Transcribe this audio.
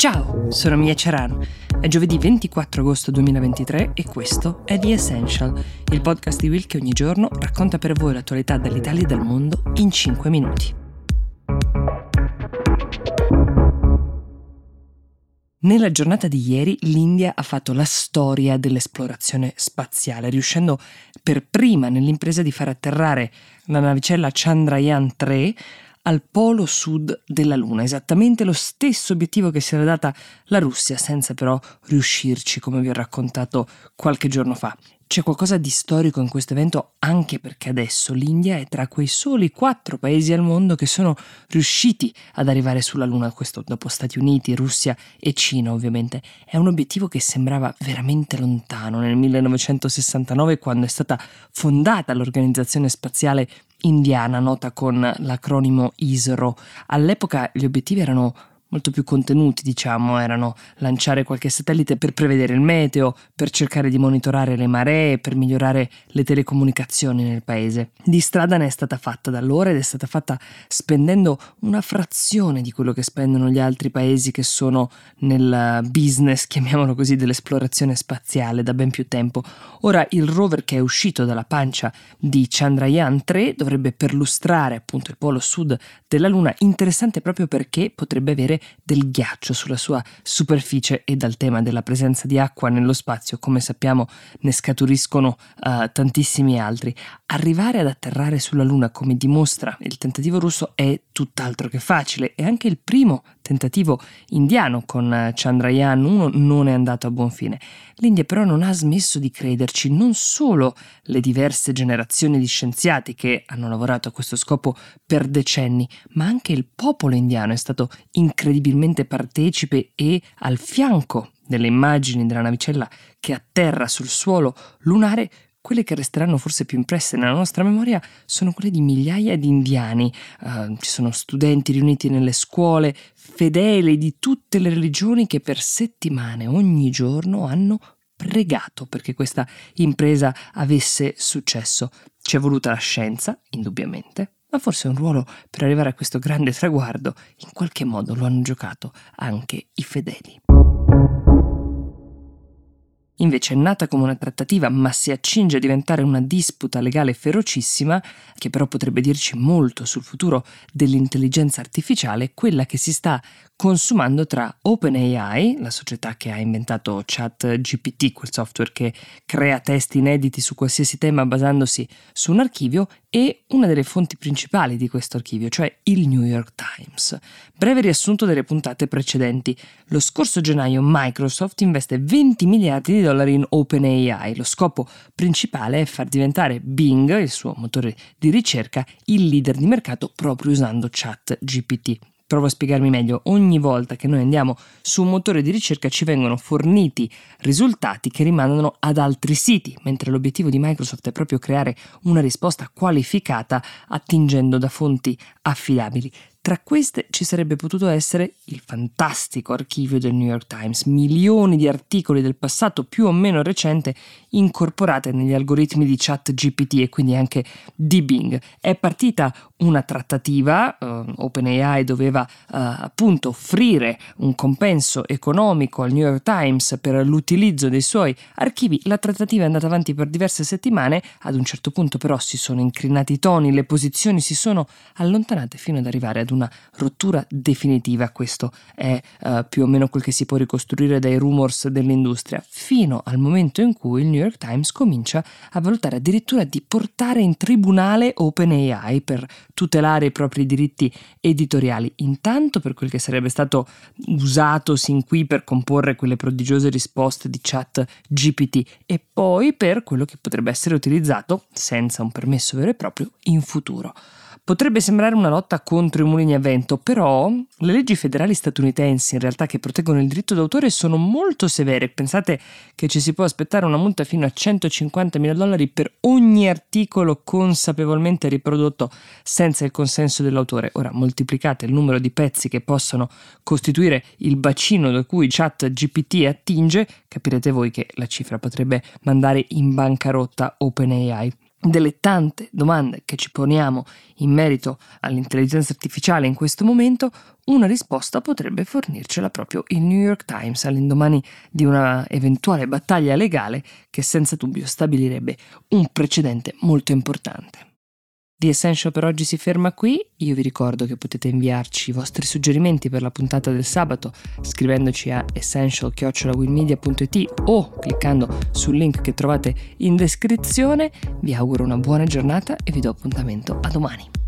Ciao, sono Mia Cerano. È giovedì 24 agosto 2023 e questo è The Essential, il podcast di Will che ogni giorno racconta per voi l'attualità dall'Italia e dal mondo in 5 minuti. Nella giornata di ieri l'India ha fatto la storia dell'esplorazione spaziale, riuscendo per prima nell'impresa di far atterrare la navicella Chandrayaan 3 al polo sud della Luna, esattamente lo stesso obiettivo che si era data la Russia, senza però riuscirci, come vi ho raccontato qualche giorno fa. C'è qualcosa di storico in questo evento anche perché adesso l'India è tra quei soli quattro paesi al mondo che sono riusciti ad arrivare sulla Luna, questo dopo Stati Uniti, Russia e Cina ovviamente. È un obiettivo che sembrava veramente lontano nel 1969 quando è stata fondata l'Organizzazione Spaziale Indiana, nota con l'acronimo ISRO. All'epoca gli obiettivi erano molto più contenuti, diciamo, erano lanciare qualche satellite per prevedere il meteo, per cercare di monitorare le maree, per migliorare le telecomunicazioni nel paese. Di strada ne è stata fatta da allora ed è stata fatta spendendo una frazione di quello che spendono gli altri paesi che sono nel business, chiamiamolo così, dell'esplorazione spaziale da ben più tempo. Ora il rover che è uscito dalla pancia di Chandrayaan 3 dovrebbe perlustrare appunto il polo sud della Luna, interessante proprio perché potrebbe avere del ghiaccio sulla sua superficie e dal tema della presenza di acqua nello spazio, come sappiamo, ne scaturiscono uh, tantissimi altri. Arrivare ad atterrare sulla Luna, come dimostra il tentativo russo, è tutt'altro che facile e anche il primo tentativo indiano con Chandrayaan 1 non è andato a buon fine. L'India però non ha smesso di crederci, non solo le diverse generazioni di scienziati che hanno lavorato a questo scopo per decenni, ma anche il popolo indiano è stato incredibilmente partecipe e al fianco delle immagini della navicella che atterra sul suolo lunare quelle che resteranno forse più impresse nella nostra memoria sono quelle di migliaia di indiani. Uh, ci sono studenti riuniti nelle scuole, fedeli di tutte le religioni che per settimane ogni giorno hanno pregato perché questa impresa avesse successo. Ci è voluta la scienza, indubbiamente, ma forse un ruolo per arrivare a questo grande traguardo in qualche modo lo hanno giocato anche i fedeli. Invece è nata come una trattativa, ma si accinge a diventare una disputa legale ferocissima, che però potrebbe dirci molto sul futuro dell'intelligenza artificiale, quella che si sta consumando tra OpenAI, la società che ha inventato ChatGPT, quel software che crea testi inediti su qualsiasi tema basandosi su un archivio, e una delle fonti principali di questo archivio, cioè il New York Times. Breve riassunto delle puntate precedenti. Lo scorso gennaio Microsoft investe 20 miliardi di dollari in OpenAI. Lo scopo principale è far diventare Bing, il suo motore di ricerca, il leader di mercato proprio usando ChatGPT. Provo a spiegarmi meglio, ogni volta che noi andiamo su un motore di ricerca ci vengono forniti risultati che rimandano ad altri siti, mentre l'obiettivo di Microsoft è proprio creare una risposta qualificata attingendo da fonti affidabili. Tra queste ci sarebbe potuto essere il fantastico archivio del New York Times, milioni di articoli del passato più o meno recente incorporate negli algoritmi di chat GPT e quindi anche di Bing. È partita una trattativa, uh, OpenAI doveva uh, appunto offrire un compenso economico al New York Times per l'utilizzo dei suoi archivi, la trattativa è andata avanti per diverse settimane, ad un certo punto però si sono incrinati i toni, le posizioni si sono allontanate fino ad arrivare ad ad una rottura definitiva, questo è uh, più o meno quel che si può ricostruire dai rumors dell'industria, fino al momento in cui il New York Times comincia a valutare addirittura di portare in tribunale OpenAI per tutelare i propri diritti editoriali, intanto per quel che sarebbe stato usato sin qui per comporre quelle prodigiose risposte di chat GPT e poi per quello che potrebbe essere utilizzato senza un permesso vero e proprio in futuro. Potrebbe sembrare una lotta contro i mulini a vento, però le leggi federali statunitensi in realtà che proteggono il diritto d'autore sono molto severe. Pensate che ci si può aspettare una multa fino a 150 mila dollari per ogni articolo consapevolmente riprodotto senza il consenso dell'autore. Ora moltiplicate il numero di pezzi che possono costituire il bacino da cui chat GPT attinge, capirete voi che la cifra potrebbe mandare in bancarotta OpenAI. Delle tante domande che ci poniamo in merito all'intelligenza artificiale in questo momento, una risposta potrebbe fornircela proprio il New York Times all'indomani di una eventuale battaglia legale che senza dubbio stabilirebbe un precedente molto importante. The Essential per oggi si ferma qui, io vi ricordo che potete inviarci i vostri suggerimenti per la puntata del sabato scrivendoci a essential.it o cliccando sul link che trovate in descrizione. Vi auguro una buona giornata e vi do appuntamento a domani.